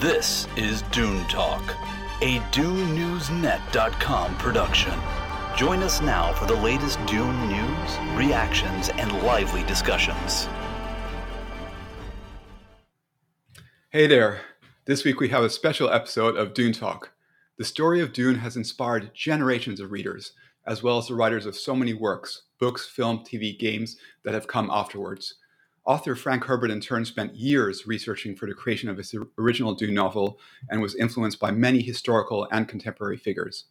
This is Dune Talk, a DuneNewsNet.com production. Join us now for the latest Dune news, reactions, and lively discussions. Hey there. This week we have a special episode of Dune Talk. The story of Dune has inspired generations of readers, as well as the writers of so many works, books, film, TV, games that have come afterwards. Author Frank Herbert, in turn, spent years researching for the creation of his original Dune novel and was influenced by many historical and contemporary figures.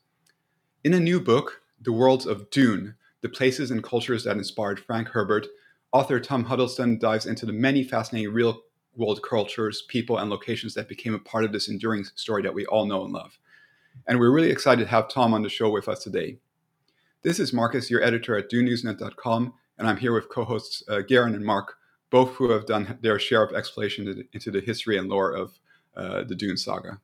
In a new book, The Worlds of Dune The Places and Cultures That Inspired Frank Herbert, author Tom Huddleston dives into the many fascinating real world cultures, people, and locations that became a part of this enduring story that we all know and love. And we're really excited to have Tom on the show with us today. This is Marcus, your editor at DuneNewsNet.com, and I'm here with co hosts uh, Garin and Mark both who have done their share of exploration into the history and lore of uh, the Dune saga.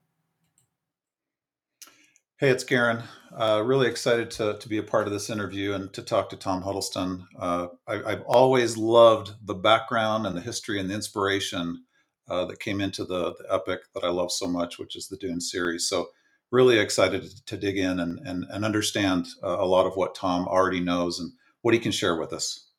Hey, it's Garin. Uh, really excited to, to be a part of this interview and to talk to Tom Huddleston. Uh, I, have always loved the background and the history and the inspiration uh, that came into the, the, epic that I love so much, which is the Dune series. So, really excited to, to dig in and, and, and understand uh, a lot of what Tom already knows and what he can share with us.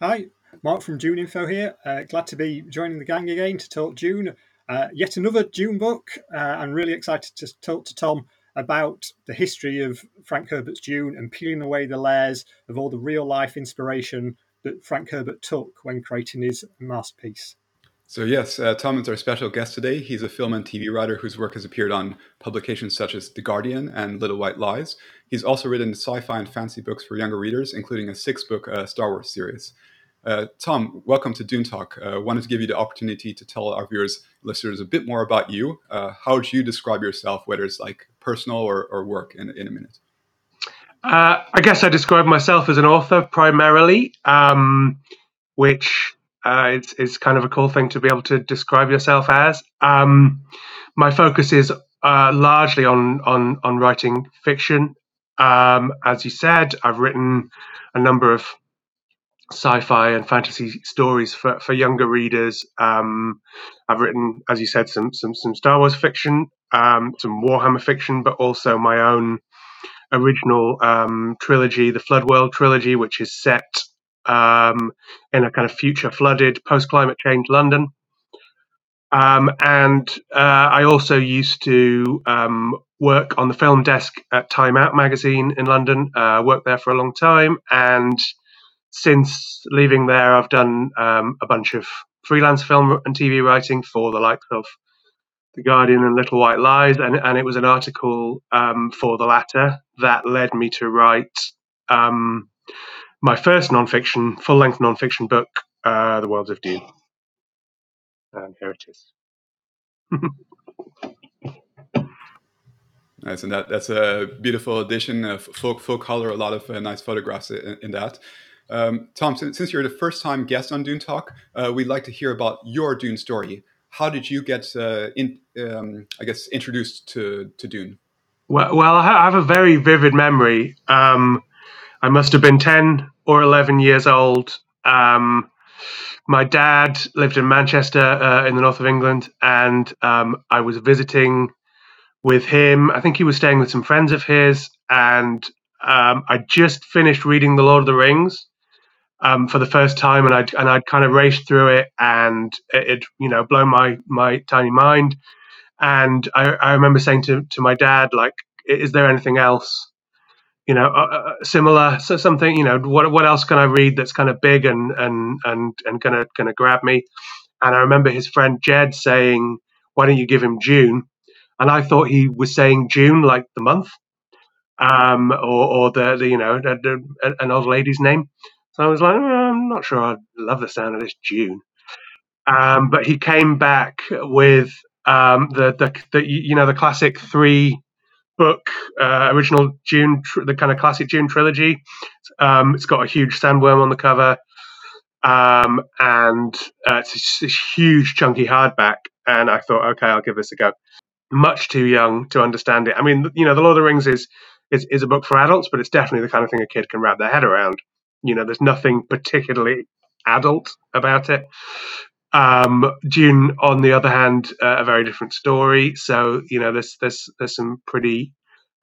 Hi, Mark from Dune Info here. Uh, glad to be joining the gang again to talk Dune. Uh, yet another Dune book. Uh, I'm really excited to talk to Tom about the history of Frank Herbert's Dune and peeling away the layers of all the real life inspiration that Frank Herbert took when creating his masterpiece. So, yes, uh, Tom is our special guest today. He's a film and TV writer whose work has appeared on publications such as The Guardian and Little White Lies. He's also written sci fi and fantasy books for younger readers, including a six book uh, Star Wars series. Uh, Tom, welcome to Dune Talk. Uh, wanted to give you the opportunity to tell our viewers, listeners, a bit more about you. Uh, how would you describe yourself, whether it's like personal or, or work, in, in a minute? Uh, I guess I describe myself as an author primarily, um, which uh, is, is, kind of a cool thing to be able to describe yourself as. Um, my focus is uh, largely on, on, on writing fiction. Um, as you said, I've written a number of sci-fi and fantasy stories for, for younger readers. Um, I've written, as you said, some some, some Star Wars fiction, um, some Warhammer fiction, but also my own original um, trilogy, the Flood World trilogy, which is set um, in a kind of future flooded, post-climate change London. Um, and uh, I also used to um, work on the film desk at Time Out magazine in London. Uh, worked there for a long time and since leaving there, I've done um, a bunch of freelance film and TV writing for the likes of The Guardian and Little White Lies, and, and it was an article um, for the latter that led me to write um, my first nonfiction, full length nonfiction book, uh, The Worlds of Dune. And here it is. Nice, and that, that's a beautiful addition of full, full color, a lot of uh, nice photographs in, in that. Um, Tom, since, since, you're the first time guest on Dune Talk, uh, we'd like to hear about your Dune story. How did you get, uh, in, um, I guess, introduced to, to Dune? Well, well, I have a very vivid memory. Um, I must have been 10 or 11 years old. Um, my dad lived in Manchester uh, in the north of England, and um, I was visiting with him. I think he was staying with some friends of his, and um, I just finished reading The Lord of the Rings um, for the first time, and I'd and I'd kind of raced through it, and it, it you know blown my my tiny mind. And I, I remember saying to to my dad, like, is there anything else, you know, uh, uh, similar, so something, you know, what what else can I read that's kind of big and and and and gonna gonna grab me? And I remember his friend Jed saying, "Why don't you give him June?" And I thought he was saying June, like the month, um, or, or the, the you know the, the, an old lady's name. So I was like, oh, I'm not sure I love the sound of this Dune. Um, but he came back with um, the, the, the you know the classic three book uh, original Dune the kind of classic June trilogy. Um, it's got a huge sandworm on the cover, um, and uh, it's this huge chunky hardback. And I thought, okay, I'll give this a go. Much too young to understand it. I mean, you know, The Lord of the Rings is is, is a book for adults, but it's definitely the kind of thing a kid can wrap their head around. You know, there's nothing particularly adult about it. Um, Dune, on the other hand, uh, a very different story. So you know, there's there's there's some pretty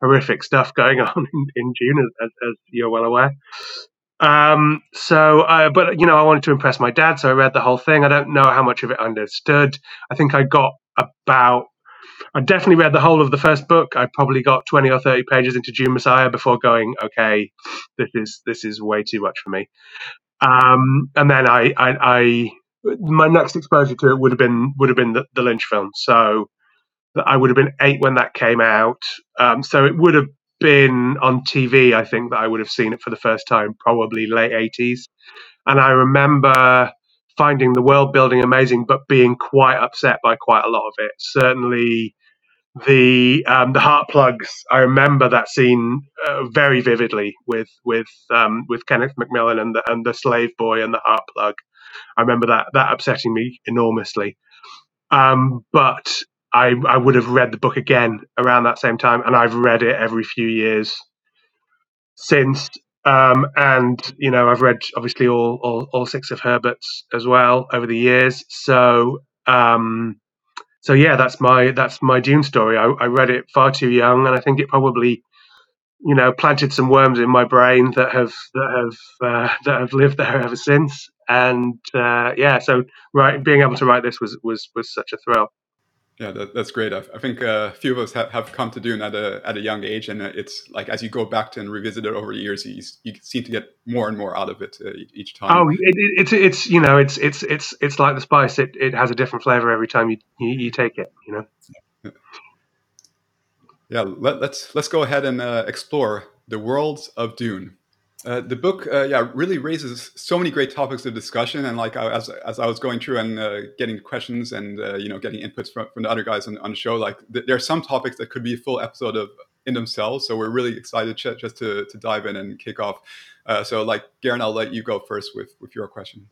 horrific stuff going on in, in Dune, as, as you're well aware. Um, so, uh, but you know, I wanted to impress my dad, so I read the whole thing. I don't know how much of it I understood. I think I got about. I definitely read the whole of the first book. I probably got twenty or thirty pages into Dune Messiah before going, okay, this is this is way too much for me. Um, and then I, I, I, my next exposure to it would have been would have been the, the Lynch film. So I would have been eight when that came out. Um, so it would have been on TV, I think that I would have seen it for the first time, probably late 80s. And I remember finding the world building amazing, but being quite upset by quite a lot of it. Certainly, the um, the heart plugs. I remember that scene uh, very vividly with with um, with Kenneth McMillan and the and the slave boy and the heart plug. I remember that that upsetting me enormously. Um, but I, I would have read the book again around that same time, and I've read it every few years since. Um, and you know, I've read obviously all, all, all six of Herbert's as well over the years. So um, so yeah, that's my that's my Dune story. I, I read it far too young, and I think it probably you know planted some worms in my brain that have that have uh, that have lived there ever since. And uh, yeah, so right, being able to write this was was was such a thrill. Yeah, that, that's great. I, I think uh, a few of us have, have come to Dune at a at a young age, and it's like as you go back to and revisit it over the years, you, you seem to get more and more out of it uh, each time. Oh, it, it, it's it's you know it's it's it's it's like the spice. It it has a different flavor every time you you, you take it. You know. Yeah, yeah let, us let's, let's go ahead and uh, explore the worlds of Dune. Uh, the book, uh, yeah, really raises so many great topics of discussion. And like I, as as I was going through and uh, getting questions and uh, you know getting inputs from, from the other guys on, on the show, like th- there are some topics that could be a full episode of in themselves. So we're really excited ch- just to to dive in and kick off. Uh, so like Garin, I'll let you go first with with your question.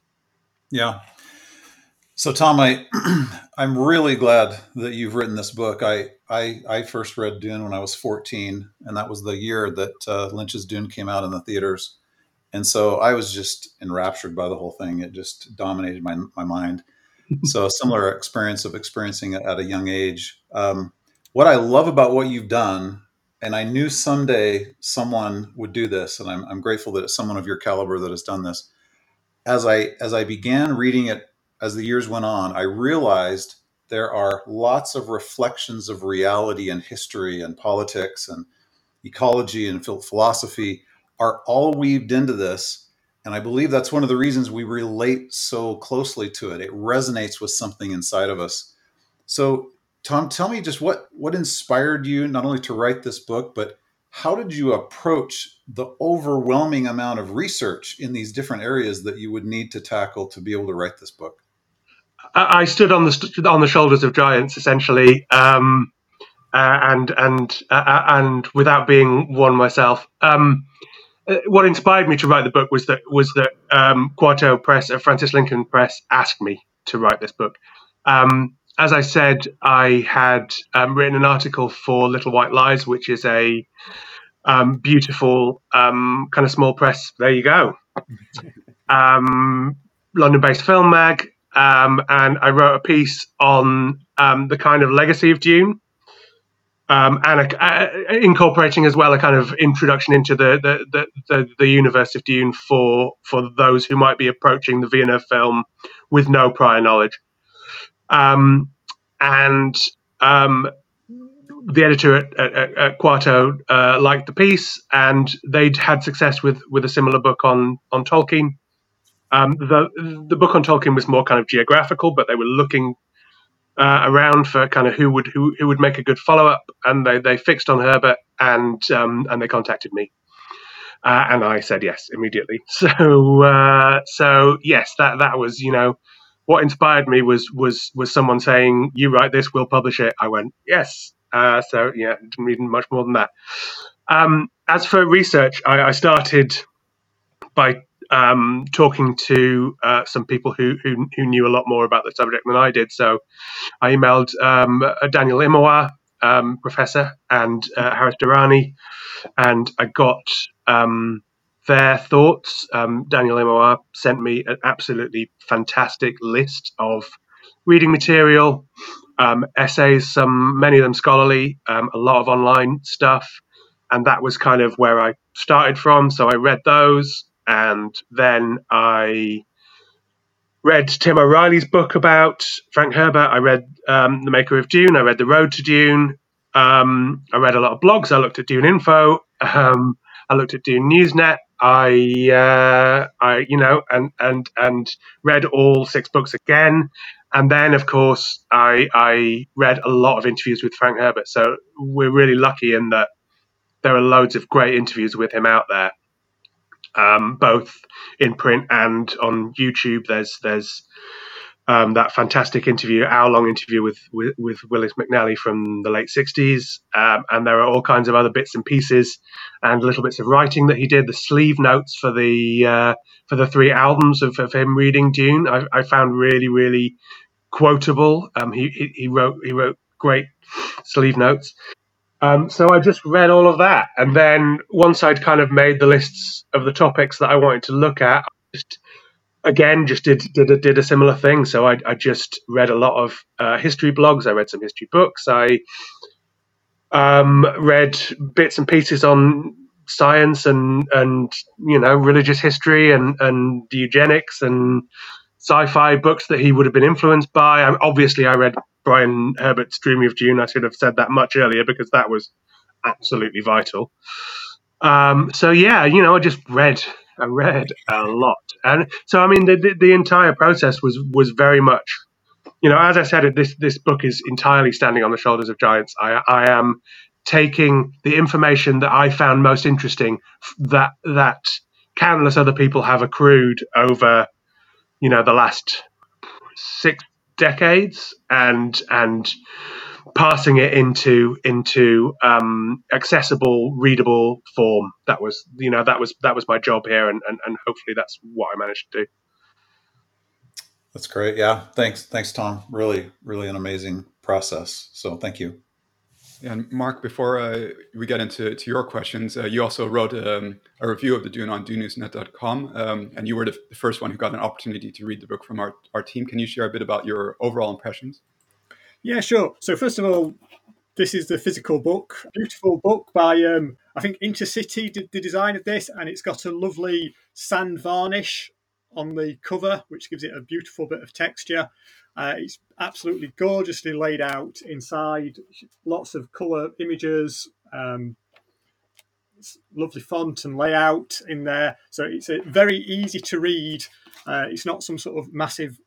Yeah. So Tom, I I'm really glad that you've written this book. I I, I first read Dune when I was 14, and that was the year that uh, Lynch's Dune came out in the theaters. And so I was just enraptured by the whole thing. It just dominated my, my mind. so a similar experience of experiencing it at a young age. Um, what I love about what you've done, and I knew someday someone would do this, and I'm, I'm grateful that it's someone of your caliber that has done this. As I as I began reading it as the years went on, I realized there are lots of reflections of reality and history and politics and ecology and philosophy are all weaved into this. And I believe that's one of the reasons we relate so closely to it. It resonates with something inside of us. So, Tom, tell me just what what inspired you not only to write this book, but how did you approach the overwhelming amount of research in these different areas that you would need to tackle to be able to write this book? I stood on the on the shoulders of giants, essentially, um, uh, and and uh, uh, and without being one myself. Um, uh, what inspired me to write the book was that was that um, Quarto Press, uh, Frances Lincoln Press, asked me to write this book. Um, as I said, I had um, written an article for Little White Lies, which is a um, beautiful kind of small press. There you go. London-based film mag, um, and I wrote a piece on um, the kind of legacy of Dune, um, and a, uh, incorporating as well a kind of introduction into the the, the the, the universe of Dune for for those who might be approaching the Villeneuve film with no prior knowledge. Um, and um, the editor at, at, at Quarto uh, liked the piece, and they'd had success with with a similar book on on Tolkien. Um, the the book on Tolkien was more kind of geographical, but they were looking uh, around for kind of who would who, who would make a good follow up, and they, they fixed on Herbert, and um, and they contacted me, uh, and I said yes immediately. So uh, so yes, that that was you know what inspired me was was was someone saying you write this, we'll publish it. I went yes. Uh, so yeah, didn't need much more than that. Um, as for research, I, I started by um, talking to uh, some people who, who, who knew a lot more about the subject than I did. So I emailed um, Daniel Immerwahr, um, professor, and uh, Haris Durrani, and I got um, their thoughts. Um, Daniel Immerwahr sent me an absolutely fantastic list of reading material, um, essays, some many of them scholarly, a lot of online stuff, and that was kind of where I started from. So I read those, and then I read Tim O'Reilly's book about Frank Herbert. I read um, The Maker of Dune. I read The Road to Dune. Um, I read a lot of blogs. I looked at Dune Info. Um, I looked at Dune Newsnet. I, uh, I, you know, and and and read all six books again. And then, of course, I I read a lot of interviews with Frank Herbert. So we're really lucky in that there are loads of great interviews with him out there um, both in print and on YouTube. There's there's um, that fantastic interview, hour long interview with, with, with Willis McNelly from the late '60s, um, and there are all kinds of other bits and pieces and little bits of writing that he did. The sleeve notes for the uh, for the three albums of, of him reading Dune, I, I found really really quotable. Um, he, he, he wrote he wrote great sleeve notes. Um, so I just read all of that, and then once I'd kind of made the lists of the topics that I wanted to look at, I just again just did did a, did a similar thing. So I, I just read a lot of uh, history blogs. I read some history books. I um, read bits and pieces on science and and you know religious history and and eugenics and sci-fi books that he would have been influenced by. I, obviously, I read Brian Herbert's Dreamer of Dune. I should have said that much earlier because that was absolutely vital. Um, so yeah, you know, I just read, I read a lot, and so I mean, the, the, the entire process was was very much, you know, as I said, this this book is entirely standing on the shoulders of giants. I I am taking the information that I found most interesting that that countless other people have accrued over, you know, the last six decades and and passing it into into um, accessible, readable form. That was you know that was that was my job here, and, and and hopefully that's what I managed to do. That's great. Yeah, thanks, thanks, Tom. Really, really an amazing process. So thank you. And Mark, before uh, we get into to your questions, uh, you also wrote um, a review of the Dune on DuneNewsNet.com, um, and you were the, the, first one who got an opportunity to read the book from our, our team. Can you share a bit about your overall impressions? Yeah, sure. So first of all, this is the physical book, beautiful book by um, I think Intercity did the design of this, and it's got a lovely sand varnish on the cover, which gives it a beautiful bit of texture. Uh, it's absolutely gorgeously laid out inside, lots of colour images, um, lovely font and layout in there. So it's a very easy to read. Uh, it's not some sort of massive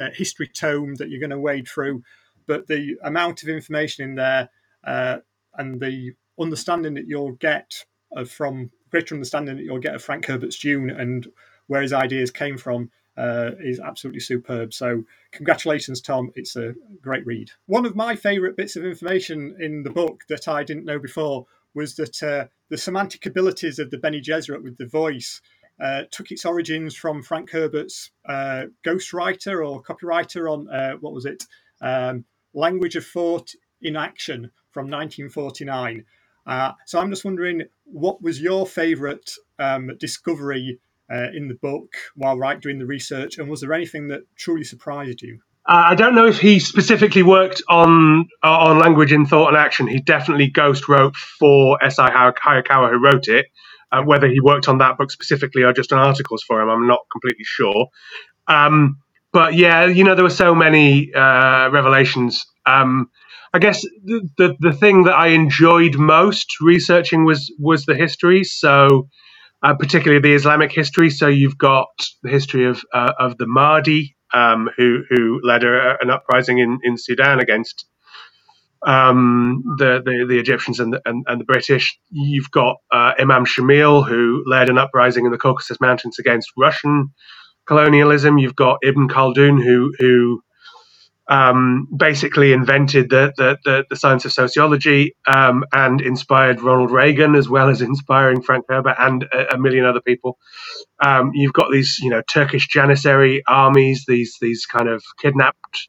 uh, history tome that you're going to wade through, but the amount of information in there uh, and the understanding that you'll get from greater understanding that you'll get of Frank Herbert's Dune and where his ideas came from uh, is absolutely superb. So, congratulations, Tom. It's a great read. One of my favourite bits of information in the book that I didn't know before was that uh, the semantic abilities of the Bene Gesserit with the voice uh, took its origins from Frank Herbert's uh, ghostwriter or copywriter on uh, what was it? Um, Language in Thought and Action from 1949. Uh, so I'm just wondering, what was your favourite um, discovery uh, in the book while right doing the research, and was there anything that truly surprised you? Uh, I don't know if he specifically worked on uh, on language in thought and action. He definitely ghost wrote for S.I. Hayakawa, who wrote it. Uh, whether he worked on that book specifically or just on articles for him, I'm not completely sure. Um, but yeah, you know, there were so many uh, revelations. Um, I guess the, the, the thing that I enjoyed most researching was was the history. So uh, particularly the Islamic history. So you've got the history of uh, of the Mahdi, um, who who led a, an uprising in, in Sudan against um, the, the, the Egyptians and the, and, and the British. You've got uh, Imam Shamil, who led an uprising in the Caucasus Mountains against Russian colonialism. You've got Ibn Khaldun, who who um, basically invented the, the, the, the, science of sociology um, and inspired Ronald Reagan as well as inspiring Frank Herbert and a, a million other people. Um, you've got these, you know, Turkish Janissary armies, these these kind of kidnapped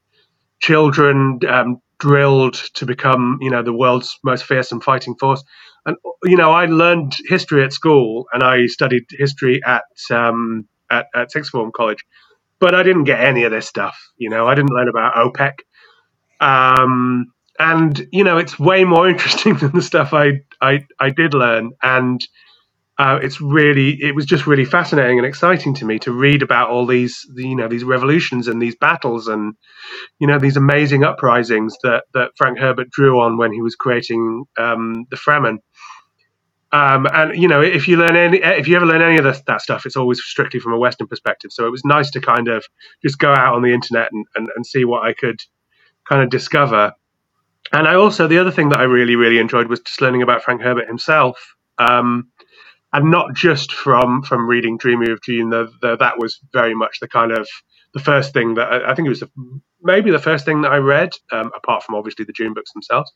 children, um, drilled to become, you know, the world's most fearsome fighting force. And you know, I learned history at school, and I studied history at um, at, at sixth form college, but I didn't get any of this stuff. You know, I didn't learn about OPEC, um, and you know, it's way more interesting than the stuff I I, I did learn, and uh, it's really it was just really fascinating and exciting to me to read about all these you know these revolutions and these battles and you know these amazing uprisings that that Frank Herbert drew on when he was creating um, the Fremen. Um, and you know, if you learn any, if you ever learn any of this, that stuff, it's always strictly from a Western perspective. So it was nice to kind of just go out on the internet and, and, and see what I could kind of discover. And I also the other thing that I really really enjoyed was just learning about Frank Herbert himself. Um, and not just from from reading Dreamer of Dune. The, the, that was very much the kind of the first thing that I, I think it was the, maybe the first thing that I read, um, apart from obviously the Dune books themselves.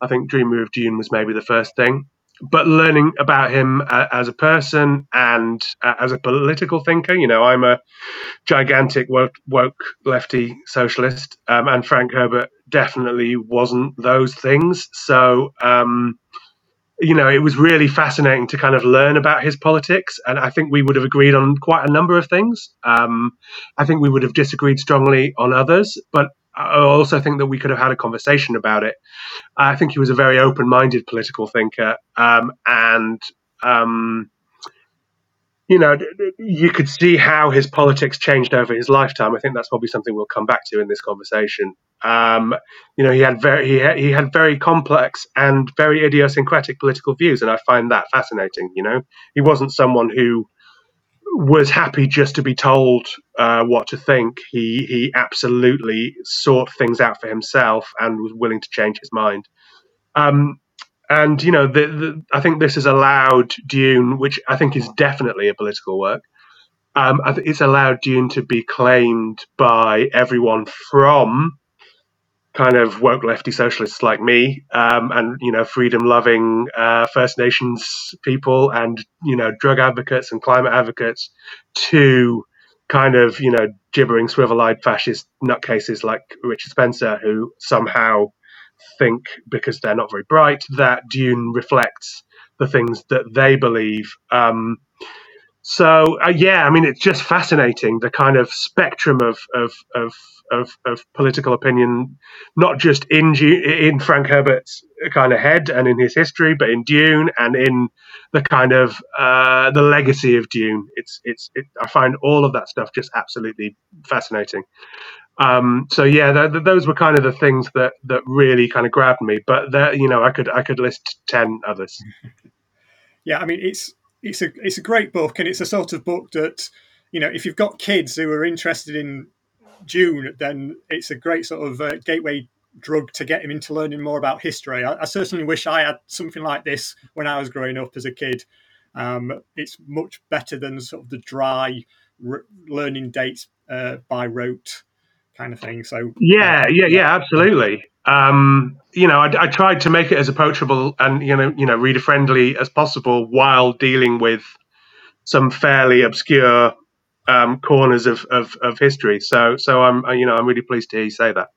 I think Dreamer of Dune was maybe the first thing. But learning about him uh, as a person and uh, as a political thinker, you know, I'm a gigantic woke, woke lefty socialist, um, and Frank Herbert definitely wasn't those things. So, um, you know, it was really fascinating to kind of learn about his politics. And I think we would have agreed on quite a number of things. Um, I think we would have disagreed strongly on others, but I also think that we could have had a conversation about it. I think he was a very open minded political thinker. Um, and, um, you know, you could see how his politics changed over his lifetime. I think that's probably something we'll come back to in this conversation. Um, you know, he had very he had, he had very complex and very idiosyncratic political views, and I find that fascinating. You know, he wasn't someone who was happy just to be told uh, what to think. He he absolutely sought things out for himself and was willing to change his mind. Um, and you know, the, the, I think this has allowed Dune, which I think is definitely a political work. Um, it's allowed Dune to be claimed by everyone from kind of woke lefty socialists like me, um, and you know, freedom loving uh, First Nations people, and you know, drug advocates and climate advocates, to kind of you know, gibbering, swivel-eyed fascist nutcases like Richard Spencer, who somehow think because they're not very bright that Dune reflects the things that they believe. Um, so uh, yeah, I mean, it's just fascinating the kind of spectrum of of of of, of political opinion, not just in in Frank Herbert's kind of head and in his history, but in Dune and in the kind of uh, the legacy of Dune. It's it's it, I find all of that stuff just absolutely fascinating. Um, so yeah, th- th- those were kind of the things that that really kind of grabbed me. But there, you know, I could I could list ten others. yeah, I mean, it's it's a it's a great book, and it's a sort of book that you know, if you've got kids who are interested in Dune, then it's a great sort of uh, gateway drug to get him into learning more about history. I, I, certainly wish I had something like this when I was growing up as a kid. Um, it's much better than sort of the dry r- learning dates uh, by rote kind of thing. So yeah, yeah, yeah, absolutely. Um, you know, I, I, tried to make it as approachable and you know, you know, reader friendly as possible while dealing with some fairly obscure um, corners of, of, of, history. So, so I'm, you know, I'm really pleased to hear you say that.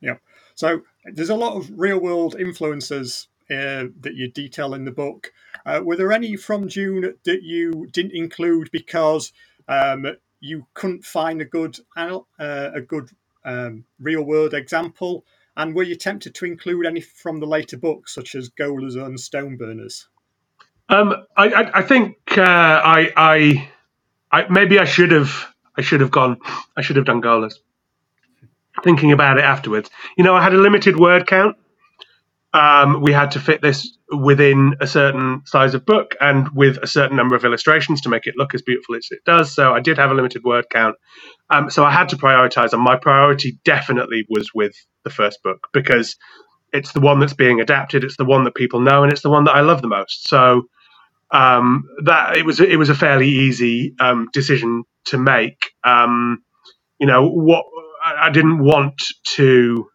Yeah. So there's a lot of real world influences uh, that you detail in the book. Uh, were there any from Dune that you didn't include because um, you couldn't find a good uh, a good um, real world example? And were you tempted to include any from the later books, such as Gholas and Stoneburners? Um, I, I, I, think uh, I, I, I, maybe I should have I should have gone I should have done Gholas. Thinking about it afterwards, you know, I had a limited word count. Um, we had to fit this within a certain size of book and with a certain number of illustrations to make it look as beautiful as it does. So I did have a limited word count. Um, so I had to prioritize, and my priority definitely was with the first book because it's the one that's being adapted, it's the one that people know, and it's the one that I love the most. So um, that it was it was a fairly easy um, decision to make. Um, you know what I didn't want to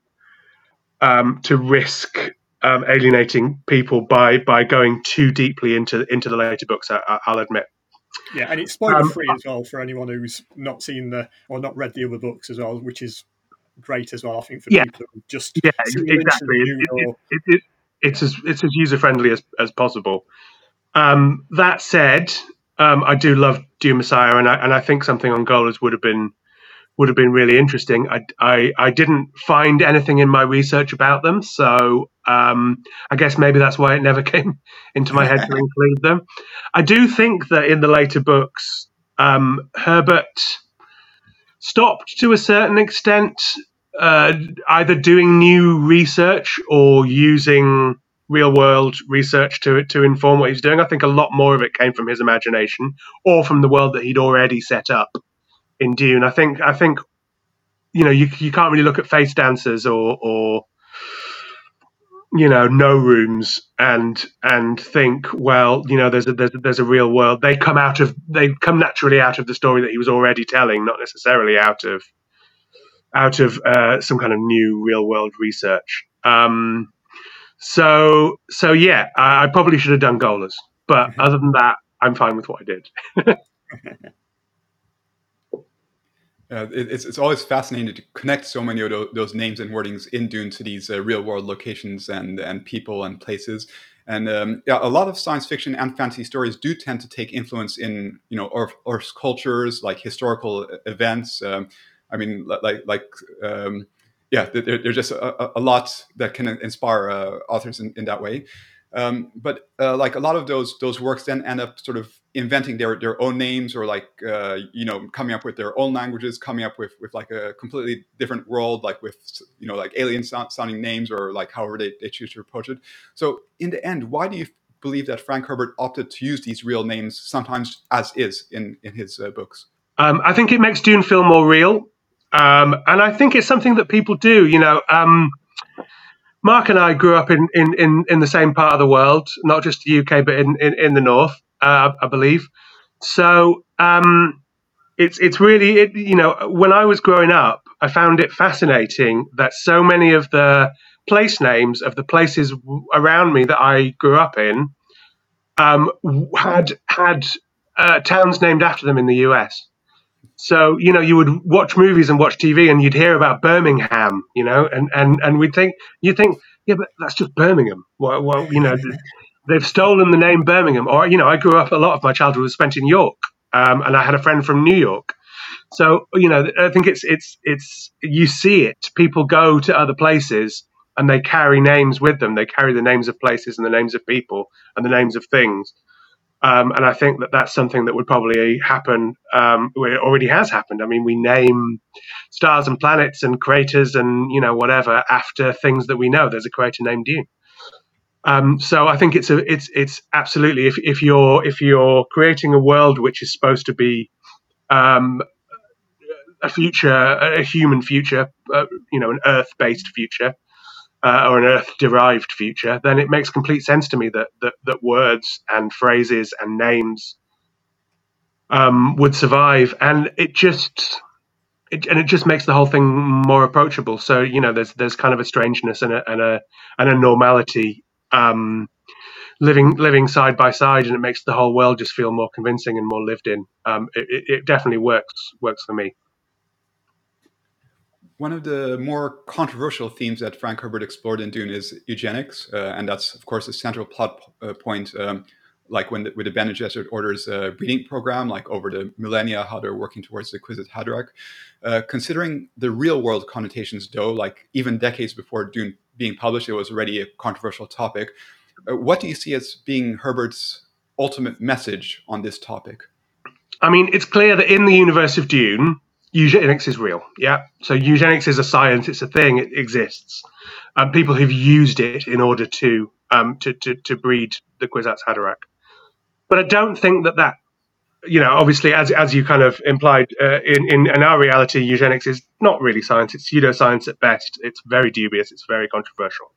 um, to risk um, alienating people by by going too deeply into into the later books. I, will admit. Yeah, and it's spoiler free um, as well for anyone who's not seen the or not read the other books as well, which is great as well. I think for Yeah. people who just Yeah, exactly. It- it- it, it, it's as it's as user friendly as, as possible. Um, that said, um, I do love Dune Messiah, and I and I think something on Gholas would have been would have been really interesting. I, I, I didn't find anything in my research about them, so um, I guess maybe that's why it never came into my head to include them. I do think that in the later books, um, Herbert stopped to a certain extent uh, either doing new research or using real world research to to inform what he's doing. I think a lot more of it came from his imagination or from the world that he'd already set up in Dune. I think I think you know you you can't really look at face dancers or or you know no rooms and and think well you know there's a there's, a- there's a real world. They come out of they come naturally out of the story that he was already telling not necessarily out of out of uh, some kind of new real world research. Um so so yeah I, I probably should have done gholas but other than that i'm fine with what i did Uh, it, it's, it's always fascinating to connect so many of those, names and wordings in Dune to these uh, real world locations and, and people and places. And um, yeah, a lot of science fiction and fantasy stories do tend to take influence in you know Earth, Earth's cultures, like historical e- events. Um, I mean, like like um, yeah, there, there's just a, a- a lot that can inspire uh, authors in, in that way. Um, but uh, like a lot of those those works then end up sort of inventing their their own names or like uh, you know coming up with their own languages, coming up with with like a completely different world, like with you know like alien sound, sounding names or like however they, they choose to approach it. So in the end, why do you believe that Frank Herbert opted to use these real names sometimes as is in in his uh, books? Um, I think it makes Dune feel more real, um, and I think it's something that people do. You know, um, Mark and I grew up in, in, in, in the same part of the world, not just the UK, but in, in, in the north, uh, I believe. So um, it's it's really it, you know when I was growing up, I found it fascinating that so many of the place names of the places around me that I grew up in um, had had uh, towns named after them in the US. So you know, you would watch movies and watch TV, and you'd hear about Birmingham, you know, and and and we'd think you think, yeah, but that's just Birmingham. Well, well you know, they've stolen the name Birmingham. Or you know, I grew up a lot of my childhood was spent in York, um, and I had a friend from New York. So you know, I think it's it's it's you see it. People go to other places and they carry names with them. They carry the names of places and the names of people and the names of things. Um, and I think that that's something that would probably happen. Um, it already has happened. I mean, we name stars and planets and craters and you know whatever after things that we know. There's a crater named Dune. Um, so I think it's a it's it's absolutely if, if you're if you're creating a world which is supposed to be um, a future, a human future, uh, you know, an Earth-based future, uh, or an Earth-derived future, then it makes complete sense to me that that, that words and phrases and names um, would survive, and it just. It, and it just makes the whole thing more approachable. So you know, there's there's kind of a strangeness and a and a and a normality um, living living side by side, and it makes the whole world just feel more convincing and more lived in. Um, it- it definitely works works for me. One of the more controversial themes that Frank Herbert explored in Dune is eugenics, uh, and that's of course a central plot uh, point. Um, like when the, with the Bene Gesserit Order's uh, breeding program, like over the millennia, how they're working towards the Kwisatz Haderach. Uh, considering the real world connotations, though, like even decades before Dune being published, it was already a controversial topic. What do you see as being Herbert's ultimate message on this topic? I mean, it's clear that in the universe of Dune, eugenics is real. Yeah. So eugenics is a science. It's a thing. It exists. Um, people have used it in order to um, to, to to breed the Kwisatz Haderach. But I don't think that that you know, obviously, as as you kind of implied, uh, in, in in our reality, eugenics is not really science. It's pseudoscience at best. It's very dubious. It's very controversial.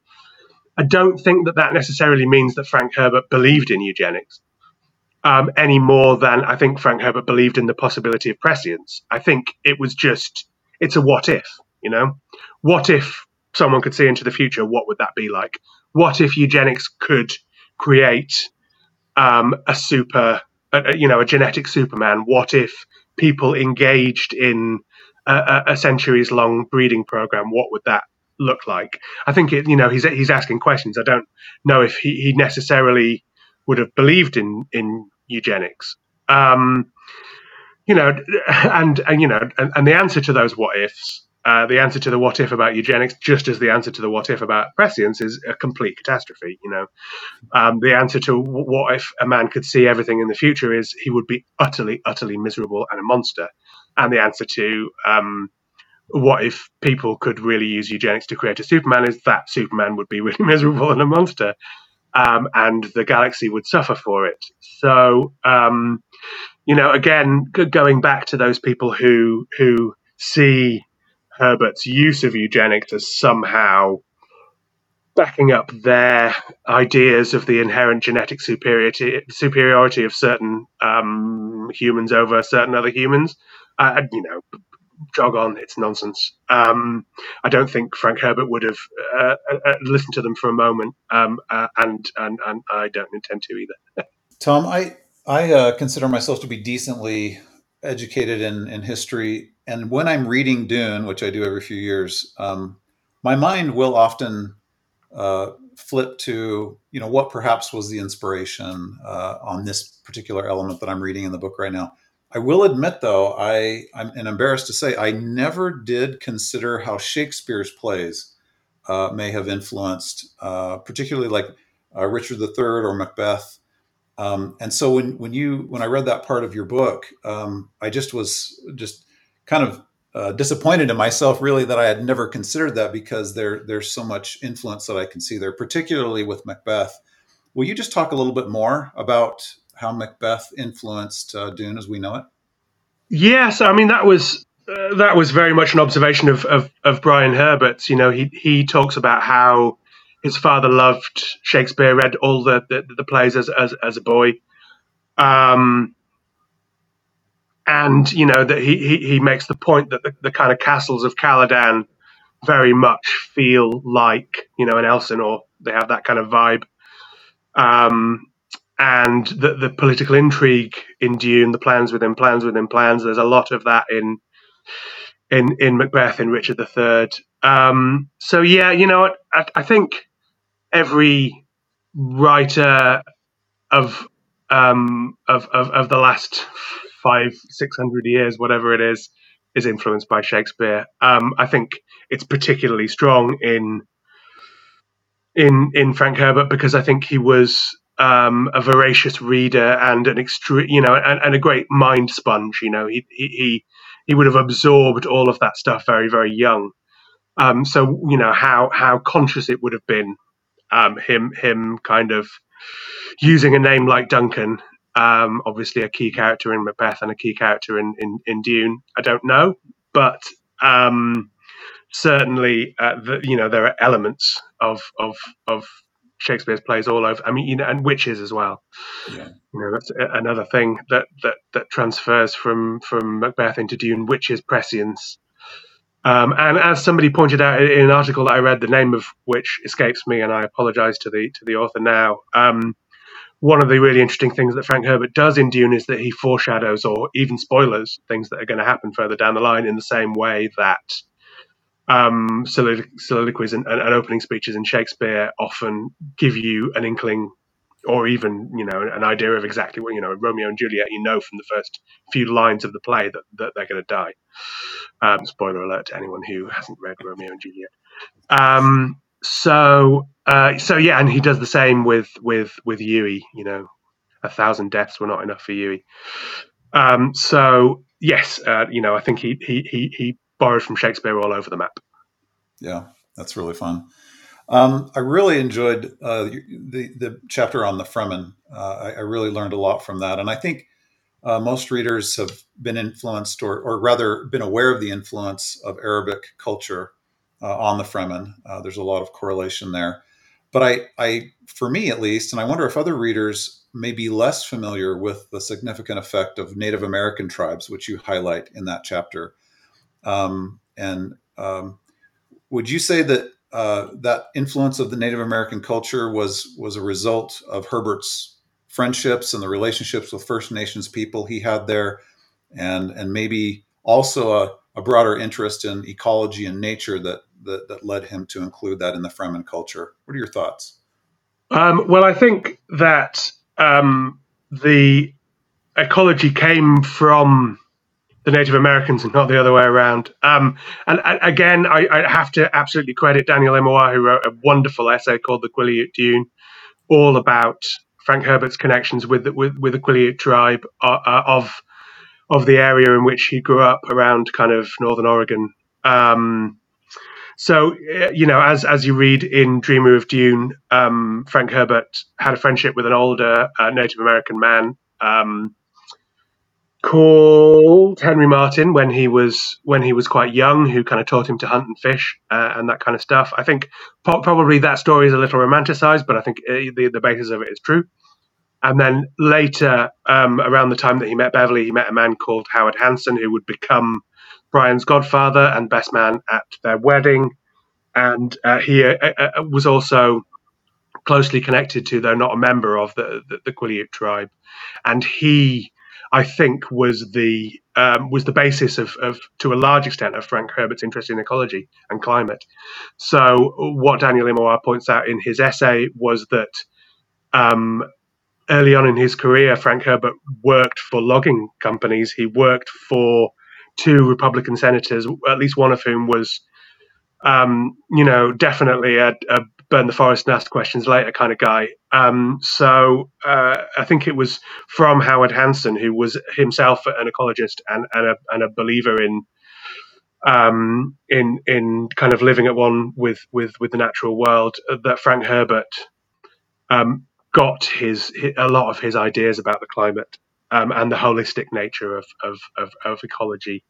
I don't think that that necessarily means that Frank Herbert believed in eugenics um, any more than I think Frank Herbert believed in the possibility of prescience. I think it was just it's a what if, you know, what if someone could see into the future? What would that be like? What if eugenics could create um, a super, a, you know, a genetic Superman? What if people engaged in a, a centuries long breeding program, what would that look like? I think it, you know he's he's asking questions. I don't know if he, he necessarily would have believed in in eugenics. Um, you know, and and you know, and, and the answer to those what ifs uh, the answer to the what if about eugenics, just as the answer to the what if about prescience, is a complete catastrophe. You know, um, the answer to what if a man could see everything in the future is he would be utterly, utterly miserable and a monster. And the answer to um, what if people could really use eugenics to create a Superman is that Superman would be really miserable and a monster, um, and the galaxy would suffer for it. So, um, you know, again, going back to those people who who see Herbert's use of eugenics as somehow backing up their ideas of the inherent genetic superiority superiority of certain um, humans over certain other humans. Uh, you know, jog on, it's nonsense. Um, I don't think Frank Herbert would have uh, uh, uh listened to them for a moment, um, uh, and, and and I don't intend to either. Tom, I I uh, consider myself to be decently educated in in history and when I'm reading Dune, which I do every few years, um, my mind will often uh, flip to you know what perhaps was the inspiration on this particular element that I'm reading in the book right now. I will admit, though, I I'm and embarrassed to say I never did consider how Shakespeare's plays uh, may have influenced, uh, particularly like uh, Richard III or Macbeth. Um, and so when when you when I read that part of your book, um, I just was just kind of uh, disappointed in myself really that I had never considered that because there there's so much influence that I can see there, particularly with Macbeth. Will you just talk a little bit more about how Macbeth influenced uh, Dune as we know it? Yes, I mean that was uh, that was very much an observation of, of, of Brian Herbert's. You know, he he talks about how his father loved Shakespeare, read all the the, the plays as, as as a boy. Um, and you know that he, he, he makes the point that the, the kind of castles of Caladan very much feel like you know an Elsinore. They have that kind of vibe, um, and the the political intrigue in Dune, the plans within plans within plans. There's a lot of that in in in Macbeth in Richard III. Um, so yeah, you know, I, I think every writer of um, of, of, of the last five, six hundred years, whatever it is, is influenced by Shakespeare. Um, I think it's particularly strong in in in Frank Herbert because I think he was um, a voracious reader and an extreme, you know, and, and, a great mind sponge. You know, he, he he would have absorbed all of that stuff very very young. Um, so you know how how conscious it would have been um, him him kind of using a name like Duncan um, obviously, a key character in Macbeth and a key character in, in, in Dune. I don't know, but um, certainly, uh, the, you know, there are elements of of of Shakespeare's plays all over. I mean, you know, and witches as well. Yeah. You know, that's another thing that that that transfers from from Macbeth into Dune, witches prescience. Um, and as somebody pointed out in an article that I read, the name of which escapes me, and I apologise to the to the author now. Um, one of the really interesting things that Frank Herbert does in Dune is that he foreshadows or even spoilers things that are going to happen further down the line in the same way that um, soliloquies and, and, and, opening speeches in Shakespeare often give you an inkling or even you know an idea of exactly what you know Romeo and Juliet you know from the first few lines of the play that, that they're going to die. Um, spoiler alert to anyone who hasn't read Romeo and Juliet. Um, so uh, so yeah, and he does the same with with with Yueh You know, a thousand deaths were not enough for Yueh Um, so yes, uh, you know, I think he he he he borrowed from Shakespeare all over the map. Yeah, that's really fun. Um, I really enjoyed uh, the the chapter on the Fremen. Uh, I, I, really learned a lot from that, and I think uh, most readers have been influenced, or or rather, been aware of the influence of Arabic culture uh, on the Fremen. Uh, there's a lot of correlation there. But I, I, for me at least, and I wonder if other readers may be less familiar with the significant effect of Native American tribes, which you highlight in that chapter. Um, and um, would you say that uh, that influence of the Native American culture was was a result of Herbert's friendships and the relationships with First Nations people he had there, and and maybe also a a broader interest in ecology and nature that, that, that led him to include that in the Fremen culture. What are your thoughts? Um, well, I think that um, the ecology came from the Native Americans and not the other way around. Um, and, and, again, I, I, have to absolutely credit Daniel Immerwahr, who wrote a wonderful essay called The Quileute Dune, all about Frank Herbert's connections with the, with, with the Quileute tribe uh, uh, of of the area in which he grew up around kind of northern Oregon. Um, so uh, you know, as as you read in Dreamer of Dune, um, Frank Herbert had a friendship with an older uh, Native American man um, called Henry Martin when he was when he was quite young, who kind of taught him to hunt and fish uh, and that kind of stuff. I think probably that story is a little romanticized, but I think uh, the the basis of it is true. And then later, um, around the time that he met Beverly, he met a man called Howard Hanson, who would become Brian's godfather and best man at their wedding. And uh, he uh, uh, was also closely connected to, though not a member of, the, the, the Quileute tribe. And he, I think, was the um, was the basis of, of, to a large extent, of Frank Herbert's interest in ecology and climate. So, what Daniel Immerwahr points out in his essay was that um, early on in his career, Frank Herbert worked for logging companies. He worked for two Republican senators, at least one of whom was, um, you know, definitely a, a, burn the forest and ask questions later kind of guy. Um, so uh, I think it was from Howard Hanson, who was himself an ecologist and, and, a, and a believer in. Um, in in kind of living at one with with with the natural world, that Frank Herbert um, got his, his, a lot of his ideas about the climate um, and the holistic nature of, of, of, of, ecology.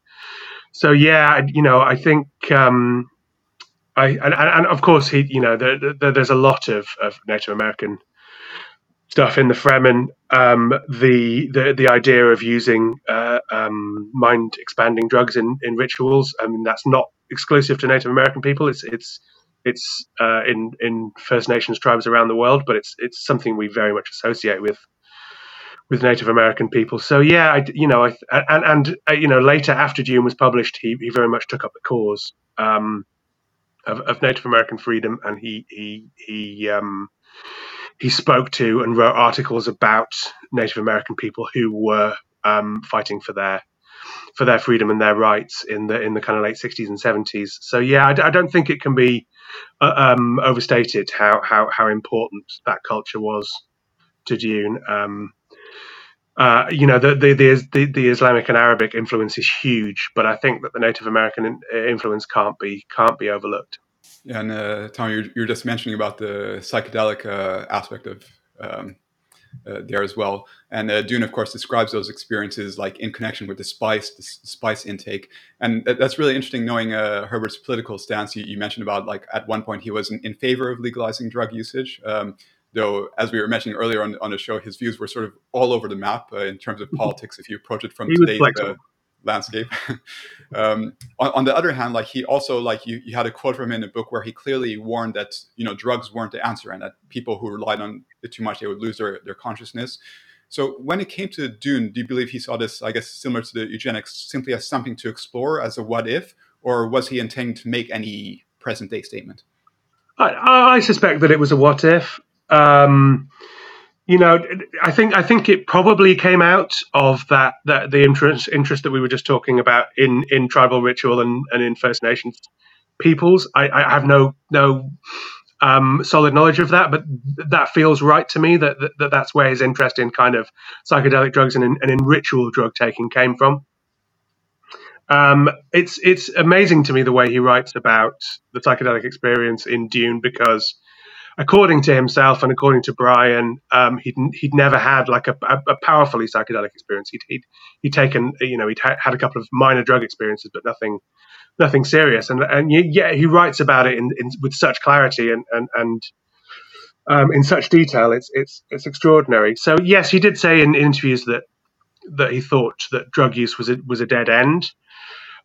So yeah, you know, I think um, I and, and, of course he, you know, there, there, there's a lot of, of Native American stuff in the Fremen. Um, the, the the idea of using uh, um, mind expanding drugs in, in rituals. I mean, that's not exclusive to Native American people. It's it's it's uh, in in First Nations tribes around the world, but it's it's something we very much associate with with Native American people. So yeah, I, you know, I, and and uh, you know, later after Dune was published, he he very much took up the cause um, of, of, Native American freedom, and he he he um, he spoke to and wrote articles about Native American people who were um, fighting for their for their freedom and their rights in the in the kind of late 60s and 70s. So yeah, I, I don't think it can be uh, um, overstated how, how how important that culture was to Dune. Um, uh, you know, the, the, the the Islamic and Arabic influence is huge, but I think that the Native American influence can't be can't be overlooked. And uh, Tom, you're, you're just mentioning about the psychedelic uh, aspect of um, uh, there as well. And uh, Dune, of course, describes those experiences like in connection with the spice, the spice intake, and that's really interesting. Knowing uh, Herbert's political stance, you, you, mentioned about like at one point he was in, in favor of legalizing drug usage. Um, though, as we were mentioning earlier on, on the show, his views were sort of all over the map uh, in terms of politics. If you approach it from today's landscape. um, on, on, the other hand, like he also like you, you had a quote from him in a book where he clearly warned that you know drugs weren't the answer and that people who relied on it too much they would lose their, their consciousness. So when it came to Dune, do you believe he saw this, I guess, similar to the eugenics, simply as something to explore, as a what if, or was he intending to make any present day statement? I, I suspect that it was a what if. Um, you know, I think I think it probably came out of that that the interest interest that we were just talking about in in tribal ritual and, and in First Nations peoples. I, I have no no um, solid knowledge of that, but that feels right to me. That, that that's where his interest in kind of psychedelic drugs and in, and in ritual drug taking came from. Um, it's it's amazing to me the way he writes about the psychedelic experience in Dune because according to himself and according to Brian, um, he'd he'd never had like a, a, a powerfully psychedelic experience. He'd, he'd he'd taken you know he'd ha- had a couple of minor drug experiences, but nothing nothing serious. And and yeah, he writes about it in, in with such clarity and and and. Um, in such detail, it's it's it's extraordinary. So yes, he did say in interviews that that he thought that drug use was a, was a dead end,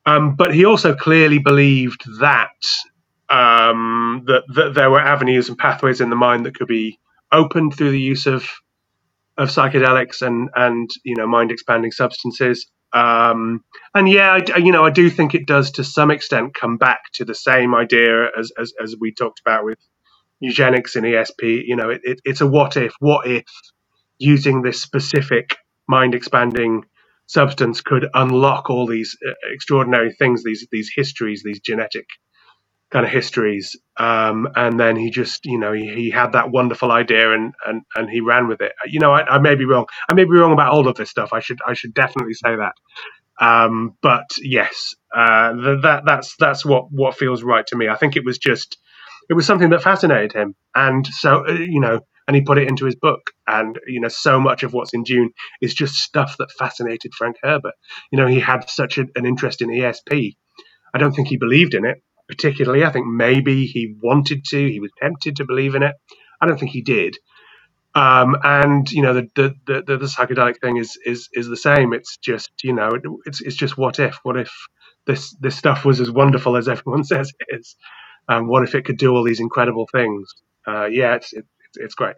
um, but he also clearly believed that um, that, that there were avenues and pathways in the mind that could be opened through the use of of psychedelics and and you know mind expanding substances Um, and yeah, I, you know, I do think it does to some extent come back to the same idea as as, as we talked about with eugenics and ESP. You know, it, it, it's a what if. What if using this specific mind expanding substance could unlock all these uh, extraordinary things, these these histories, these genetic kind of histories. Um, and then he just, you know, he, he had that wonderful idea and, and, and he ran with it. You know, I, I may be wrong. I may be wrong about all of this stuff. I should I should definitely say that. Um, but yes, uh, that that's that's what what feels right to me. I think it was just it was something that fascinated him, and so uh, you know, and he put it into his book. And you know, so much of what's in Dune is just stuff that fascinated Frank Herbert. You know, he had such a, an interest in ESP. I don't think he believed in it particularly. I think maybe he wanted to, he was tempted to believe in it. I don't think he did. Um, and you know, the, the the, the psychedelic thing is is is the same. It's just you know, it, it's it's just what if? What if this this stuff was as wonderful as everyone says it is? Um, what if it could do all these incredible things? Uh, yeah, it's it, it's great.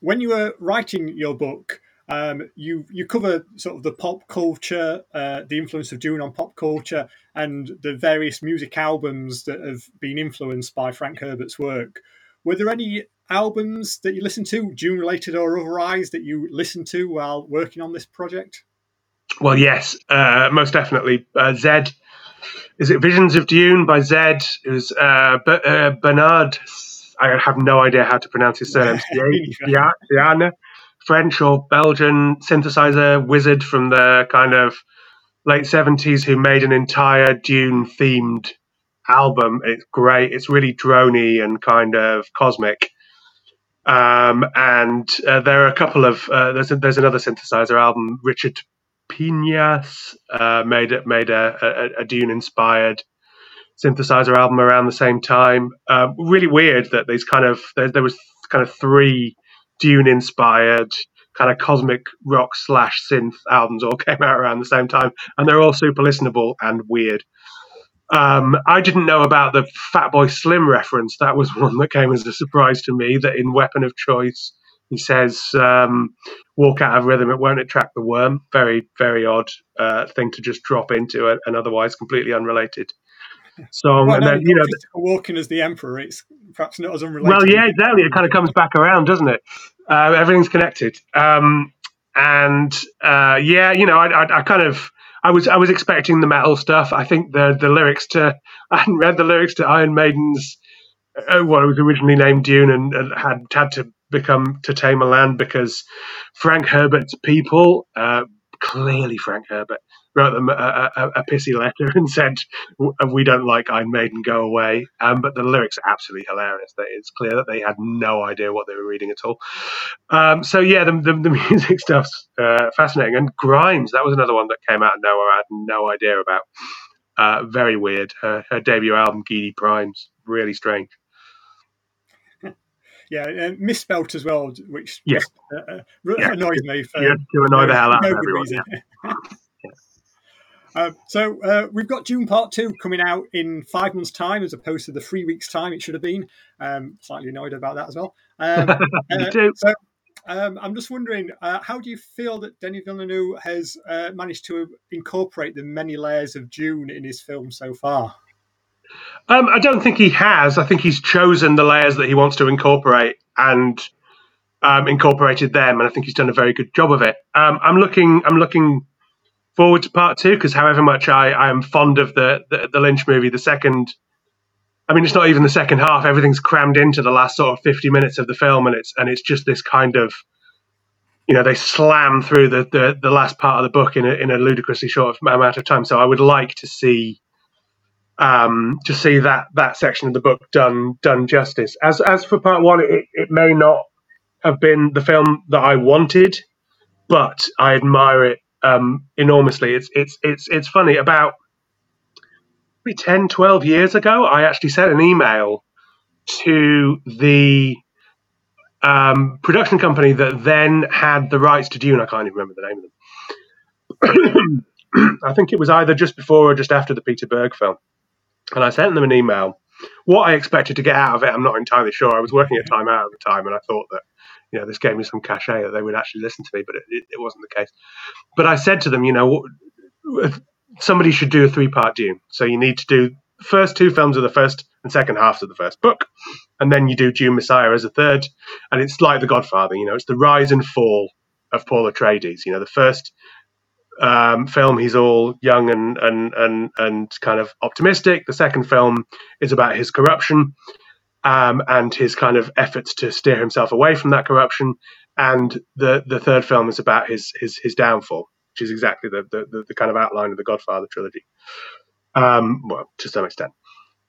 When you were writing your book, um, you you cover sort of the pop culture, uh, the influence of Dune on pop culture, and the various music albums that have been influenced by Frank Herbert's work. Were there any albums that you listened to, Dune related or otherwise, that you listened to while working on this project? Well, yes, uh, most definitely. Uh, Zed, is it Visions of Dune by Zed? It was uh, B- uh, Bernard. I have no idea how to pronounce his surname. Diana. French or Belgian synthesizer wizard from the kind of late 70s who made an entire Dune themed album. It's great. It's really drony and kind of cosmic. Um, and uh, there are a couple of uh, there's a, there's another synthesizer album. Richard Pinhas uh, made it made a, a, a Dune inspired synthesizer album around the same time. Uh, really weird that these kind of there, there was kind of three Dune inspired kind of cosmic rock slash synth albums all came out around the same time, and they're all super listenable and weird. Um, I didn't know about the Fatboy Slim reference. That was one that came as a surprise to me. That in Weapon of Choice, he says, um, "Walk out of rhythm, it won't attract the worm." Very, very odd uh, thing to just drop into an otherwise completely unrelated song. Well, and no, then you know, walking as the emperor, it's perhaps not as unrelated. well, yeah, exactly. It kind of comes back around, doesn't it? Uh, everything's connected. Um, and uh, yeah, you know, I, I, I, kind of, I was, I was expecting the metal stuff. I think the the lyrics to, I hadn't read the lyrics to Iron Maiden's, uh, what it was originally named Dune, and, and, had had to become to tame a land because Frank Herbert's people, uh, clearly Frank Herbert, wrote them a, a, a, pissy letter and said, "We don't like Iron Maiden, go away." Um, but the lyrics are absolutely hilarious. It's clear that they had no idea what they were reading at all. Um, so yeah, the, the, the music stuff's uh, fascinating. And Grimes, that was another one that came out of nowhere. I had no idea about. Uh, very weird. Her, her debut album, Geidi Primes, really strange. Yeah, and misspelt as well, which yeah. just, uh, uh, yeah. annoys me. For, yeah, to annoy the hell out of everyone. Yeah. Uh, so uh, we've got Dune Part Two coming out in five months' time, as opposed to the three weeks' time it should have been. Um, slightly annoyed about that as well. Um, uh, so um, I'm just wondering, uh, how do you feel that Denis Villeneuve has uh, managed to incorporate the many layers of Dune in his film so far? Um, I don't think he has. I think he's chosen the layers that he wants to incorporate and um, incorporated them, and I think he's done a very good job of it. Um, I'm looking. I'm looking forward to part two because however much I, I am fond of the, the, the Lynch movie, the second I mean it's not even the second half, everything's crammed into the last sort of fifty minutes of the film and it's and it's just this kind of you know, they slam through the, the, the last part of the book in a, in a ludicrously short amount of time. So I would like to see um, to see that that section of the book done done justice. As as for part one, it, it may not have been the film that I wanted, but I admire it um, enormously. It's it's it's it's funny. About maybe 10, 12 years ago, I actually sent an email to the um, production company that then had the rights to Dune. I can't even remember the name of them. I think it was either just before or just after the Peter Berg film. And I sent them an email. What I expected to get out of it, I'm not entirely sure. I was working at Time Out at the time, and I thought that you know, this gave me some cachet that they would actually listen to me, but it, it, wasn't the case. But I said to them, you know, somebody should do a three part Dune. So you need to do first two films of the first and second halves of the first book, and then you do Dune Messiah as a third, and it's like The Godfather. You know, it's the rise and fall of Paul Atreides. You know, the first um, film he's all young and and and and kind of optimistic. The second film is about his corruption um, and his kind of efforts to steer himself away from that corruption. And the the third film is about his his his downfall, which is exactly the the, the kind of outline of the Godfather trilogy. Um, well, to some extent.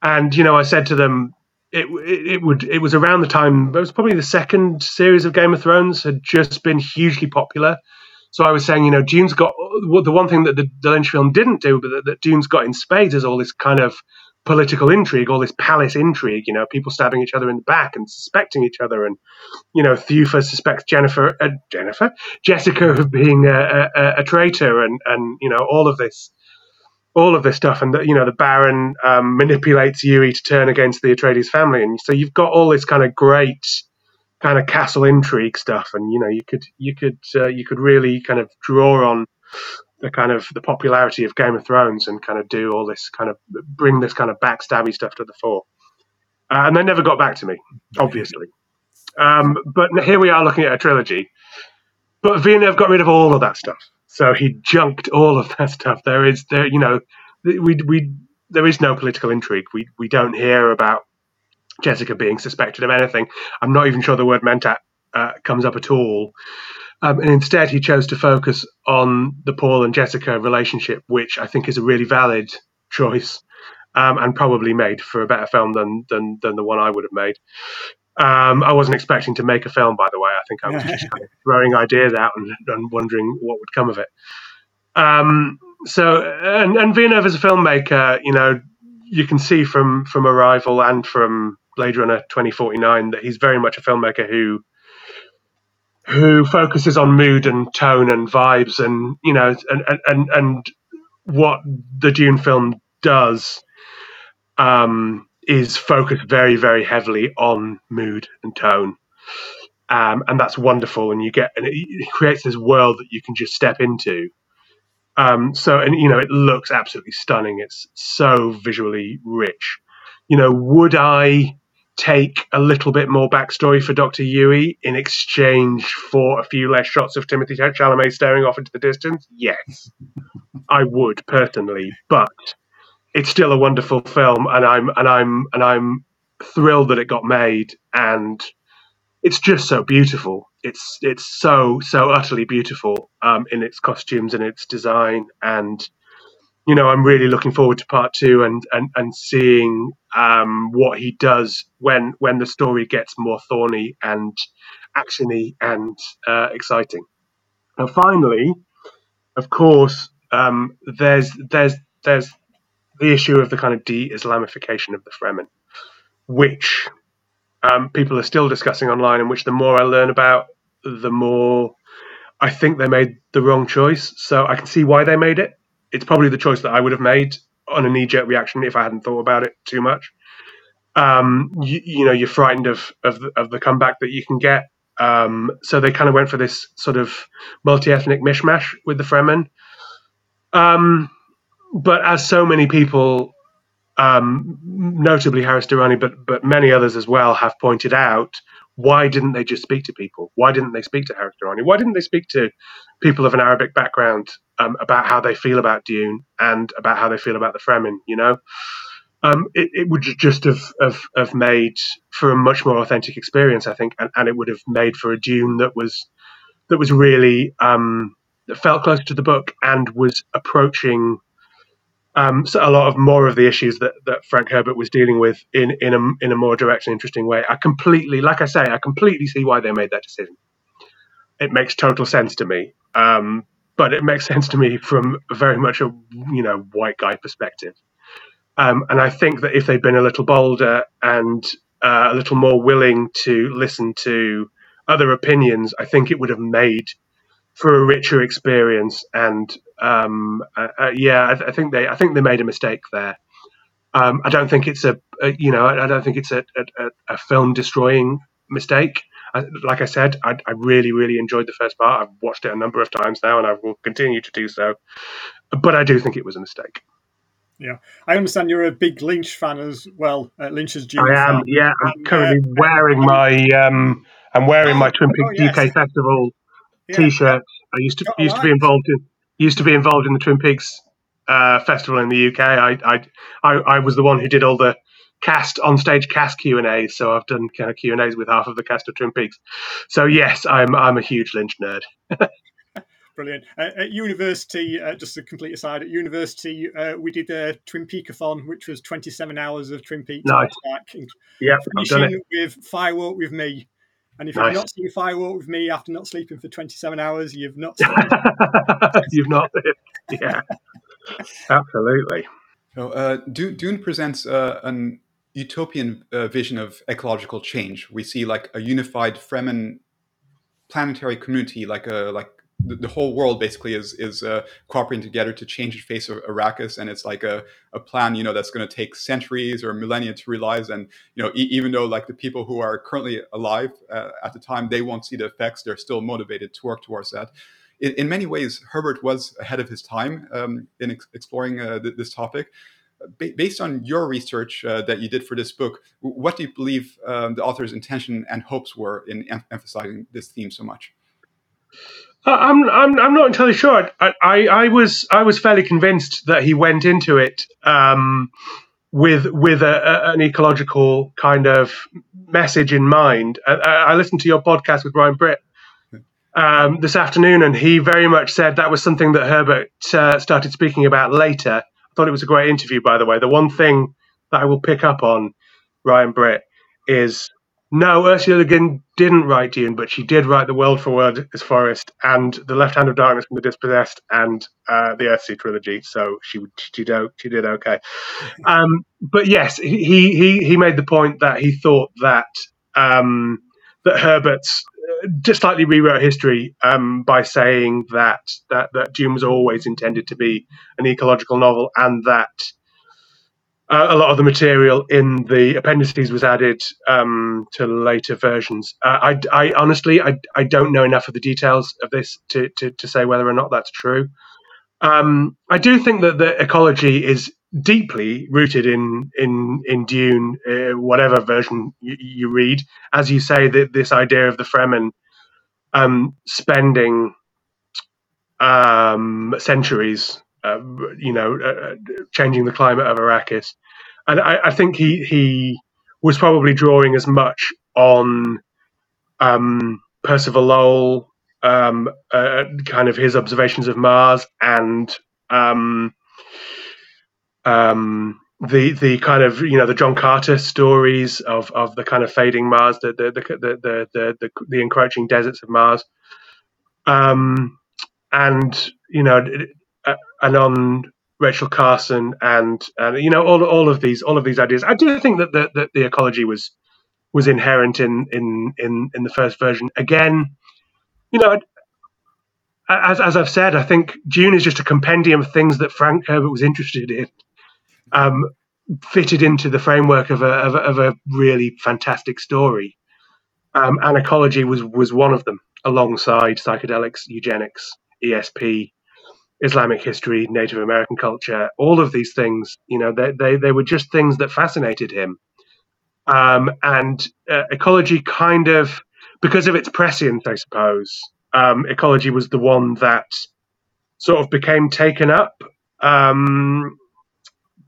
And you know, I said to them, it, it, it would it was around the time it was probably the second series of Game of Thrones had just been hugely popular. So I was saying, you know, Dune's got the one thing that the, the Lynch film didn't do, but that, that Dune's got in spades is all this kind of political intrigue, all this palace intrigue, you know, people stabbing each other in the back and suspecting each other. And, you know, Thufir suspects Jennifer, uh, Jennifer, Jessica of being a, a, a, traitor and, and, you know, all of this, all of this stuff. And, the, you know, the Baron um, manipulates Yueh to turn against the Atreides family. And so you've got all this kind of great kind of castle intrigue stuff. And, you know, you could, you could, uh, you could really kind of draw on the kind of the popularity of Game of Thrones and kind of do all this kind of bring this kind of backstabby stuff to the fore. Uh, and they never got back to me, obviously. Um, but here we are looking at a trilogy. But Villeneuve got rid of all of that stuff, so he junked all of that stuff. There is there, you know, we we there is no political intrigue. We we don't hear about Jessica being suspected of anything. I'm not even sure the word mentat uh, comes up at all. Um, and instead, he chose to focus on the Paul and Jessica relationship, which I think is a really valid choice um, and probably made for a better film than than, than the one I would have made. Um, I wasn't expecting to make a film, by the way. I think I was just kind of throwing ideas out and, and, wondering what would come of it. Um, so, and, and Villeneuve as a filmmaker, you know, you can see from from Arrival and from Blade Runner 2049 that he's very much a filmmaker who who focuses on mood and tone and vibes and you know and and and and what the Dune film does um, is focus very very heavily on mood and tone. Um, and that's wonderful, and you get and it creates this world that you can just step into. Um, so, and you know, it looks absolutely stunning. It's so visually rich. You know, would I take a little bit more backstory for Dr. Yueh in exchange for a few less shots of Timothée Chalamet staring off into the distance? Yes, I would personally, but it's still a wonderful film, and I'm and I'm and I'm thrilled that it got made, and it's just so beautiful. It's it's so so utterly beautiful um, in its costumes and its design, and you know, I'm really looking forward to part two and and and seeing um, what he does when when the story gets more thorny and actiony and uh, exciting. And finally, of course, um, there's there's there's the issue of the kind of de-Islamification of the Fremen, which um, people are still discussing online, and which the more I learn about, the more I think they made the wrong choice. So I can see why they made it it's probably the choice that I would have made on a knee jerk reaction if I hadn't thought about it too much. Um, you, you, know, you're frightened of of the, of the comeback that you can get. Um, so they kind of went for this sort of multi ethnic mishmash with the Fremen. Um, but as so many people, um, notably Haris Durrani, but but many others as well, have pointed out, why didn't they just speak to people? Why didn't they speak to Haris Durrani? Why didn't they speak to people of an Arabic background um, about how they feel about Dune and about how they feel about the Fremen? You know, um, it, it, would just have, have, have made for a much more authentic experience, I think, and, and it would have made for a Dune that was that was really um, that felt close to the book and was approaching um, so a lot of more of the issues that, that Frank Herbert was dealing with in in a in a more direct and interesting way. I completely, like I say, I completely see why they made that decision. It makes total sense to me, um, but it makes sense to me from very much a you know white guy perspective. Um, and I think that if they'd been a little bolder and uh, a little more willing to listen to other opinions, I think it would have made for a richer experience. And um, uh, uh, yeah, I, I, think they I think they made a mistake there. Um, I don't think it's a, a you know I, I, don't think it's a, a, a film destroying mistake. I, like I said, I, I, really really enjoyed the first part. I've watched it a number of times now, and I will continue to do so. but I do think it was a mistake. Yeah, I understand you're a big Lynch fan as well. Uh, Lynch's Dune. I am. Fan. Yeah, I'm and, currently uh, wearing my um, I'm wearing my Twin Peaks oh, yes. UK Festival yeah. T-shirt. I used to used to be involved in used to be involved in the Twin Peaks uh, festival in the UK. I, I, I I was the one who did all the cast on stage cast Q and A's. So I've done kind of Q and A's with half of the cast of Twin Peaks. So yes, I'm I'm a huge Lynch nerd. Brilliant. Uh, at university, uh, just a complete aside, at university, uh, we did a Twin Peakathon, which was 27 hours of Twin Peaks. Nice. Back, yeah, finishing with Firewalk with Me. And if nice. you've not seen Firewalk with Me after not sleeping for 27 hours, you've not. you've not. Yeah, absolutely. So, uh, Dune presents uh, an utopian uh, vision of ecological change. We see like a unified Fremen planetary community, like a like the, the whole world basically is is uh, cooperating together to change the face of Arrakis, and it's like a, a plan, you know, that's going to take centuries or millennia to realize. And you know, e- even though like the people who are currently alive uh, at the time, they won't see the effects, they're still motivated to work towards that. In, many ways, Herbert was ahead of his time um, in ex- exploring uh, th- this topic. Based on your research uh, that you did for this book, what do you believe um, the author's intention and hopes were in em- emphasizing this theme so much? Uh, I'm I'm I'm not entirely sure. I, I, I was I was fairly convinced that he went into it um, with with a, a, an ecological kind of message in mind. I, I, listened to your podcast with Ryan Britt um, this afternoon, and he very much said that was something that Herbert uh, started speaking about later. Thought it was a great interview, by the way. The one thing that I will pick up on Ryan Britt is no, Ursula Le Guin didn't write Dune, but she did write The Word for World is Forest and The Left Hand of Darkness and The Dispossessed and uh, the Earthsea trilogy. So she she did she did okay. Um, but yes, he he he made the point that he thought that um, that Herbert's just slightly rewrote history um, by saying that that that Dune was always intended to be an ecological novel and that uh, a lot of the material in the appendices was added um, to later versions. Uh, I, I, honestly, I, I don't know enough of the details of this to, to, to say whether or not that's true. Um, I do think that the ecology is deeply rooted in in in Dune, uh, whatever version you, you, read. As you say, that this idea of the Fremen um, spending um, centuries uh, you know, uh, uh, changing the climate of Arrakis. And I, I, think he he was probably drawing as much on um, Percival Lowell, um, uh, kind of his observations of Mars, and um, the the kind of you know the John Carter stories of, of the kind of fading Mars, the the the the the, the, the encroaching deserts of Mars. Um, and you know uh, and on Rachel Carson and and you know all all of these all of these ideas. I do think that the, that the ecology was was inherent in in in in the first version. Again, you know, as as I've said, I think Dune is just a compendium of things that Frank Herbert was interested in, um, fitted into the framework of a of a, of a really fantastic story. Um, and ecology was was one of them, alongside psychedelics, eugenics, ESP, Islamic history, Native American culture, all of these things, you know, they, they, they were just things that fascinated him. Um, and uh, ecology kind of, because of its prescience, I suppose, um, ecology was the one that sort of became taken up. Um,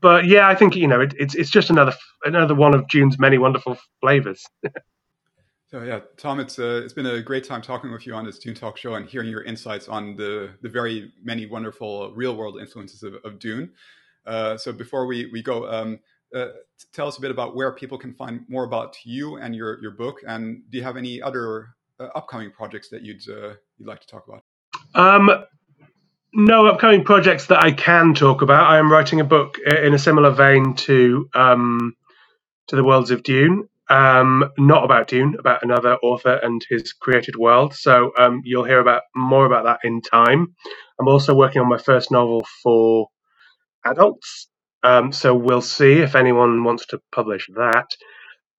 but yeah, I think you know it, it's it's just another another one of Dune's many wonderful flavors. So yeah, Tom, it's uh, it's been a great time talking with you on this Dune Talk show and hearing your insights on the the very many wonderful real world influences of, of Dune. Uh, so before we we go, um, uh, tell us a bit about where people can find more about you and your your book, and do you have any other uh, upcoming projects that you'd uh, you'd like to talk about? Um, no upcoming projects that I can talk about. I am writing a book in a similar vein to um, to the worlds of Dune um, not about Dune, about another author and his created world. So um, you'll hear about more about that in time. I'm also working on my first novel for adults. Um, so we'll see if anyone wants to publish that.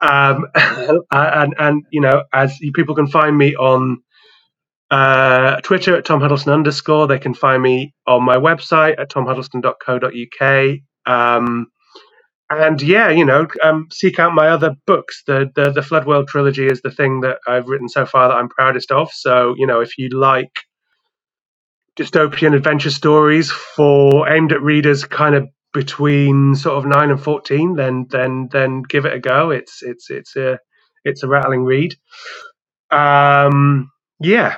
Um, and and you know, as people can find me on uh, Twitter at Tom Huddleston underscore. They can find me on my website at tomhuddleston.co.uk. Um, and yeah, you know, um, seek out my other books. The, the the Flood World trilogy is the thing that I've written so far that I'm proudest of. So you know, if you like dystopian adventure stories for aimed at readers kind of between sort of nine and fourteen, then then then give it a go. It's it's it's a it's a rattling read. Um, yeah,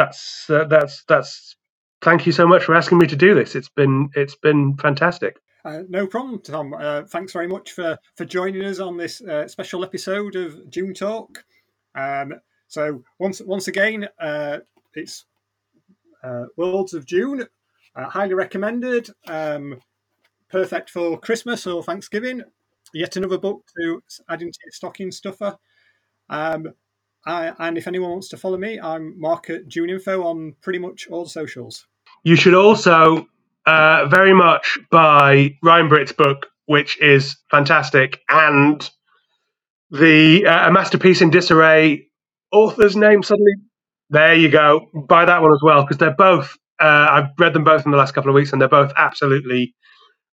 that's uh, that's that's. Thank you so much for asking me to do this. It's been it's been fantastic. Uh, no problem, Tom. Uh, thanks very much for, for joining us on this uh, special episode of Dune Talk. Um, so once once again, uh, it's uh, Worlds of Dune, uh, highly recommended. Um, perfect for Christmas or Thanksgiving. Yet another book to add into your stocking stuffer. Um, And if anyone wants to follow me, I'm Mark at Dune Info on pretty much all the socials. You should also uh, very much buy Ryan Britt's book, which is fantastic, and the uh, A Masterpiece in Disarray author's name suddenly. There you go. Buy that one as well because they're both. Uh, I've read them both in the last couple of weeks, and they're both absolutely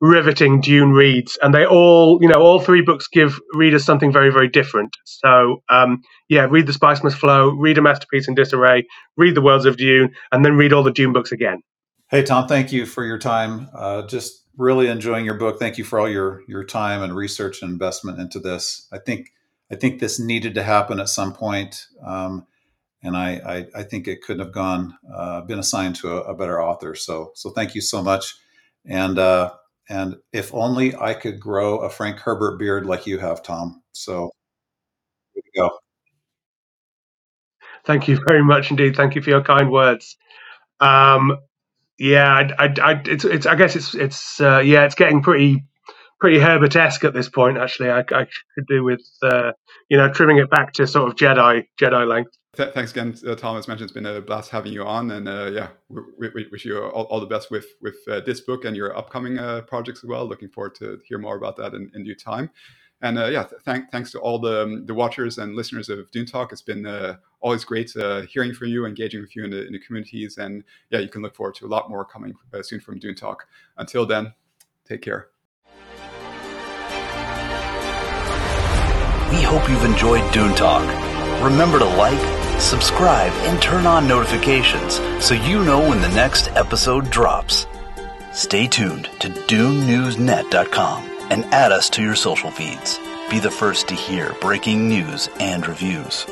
riveting Dune reads, and they all, you know, all three books give readers something very, very different. So, um, yeah, read The Spice Must Flow, read A Masterpiece in Disarray, read The Worlds of Dune, and then read all the Dune books again. Hey, Tom, thank you for your time. Uh, just really enjoying your book. Thank you for all your your time and research and investment into this. I think I think this needed to happen at some point, um, and I, I, I think it couldn't have gone uh, been assigned to a, a, better author. So so thank you so much. And uh, and if only I could grow a Frank Herbert beard like you have, Tom. So here we go. Thank you very much indeed. Thank you for your kind words. Um, yeah, I, I, I, it's, it's, I guess it's, it's, uh, yeah, it's getting pretty, pretty Herbert-esque at this point. Actually, I, I could do with, uh, you know, trimming it back to sort of Jedi, Jedi length. Th- thanks again, uh, Thomas. Mentioned it's been a blast having you on, and uh, yeah, we, we, wish you all, all, the best with with uh, this book and your upcoming uh, projects as well. Looking forward to hear more about that in, in due time. And uh, yeah, th- thanks to all the um, the watchers and listeners of Dune Talk. It's been uh, always great hearing from you, engaging with you in the, in the, communities, and yeah, you can look forward to a lot more coming soon from Dune Talk. Until then, take care. We hope you've enjoyed Dune Talk. Remember to like, subscribe, and turn on notifications so you know when the next episode drops. Stay tuned to DuneNewsNet.com and add us to your social feeds. Be the first to hear breaking news and reviews.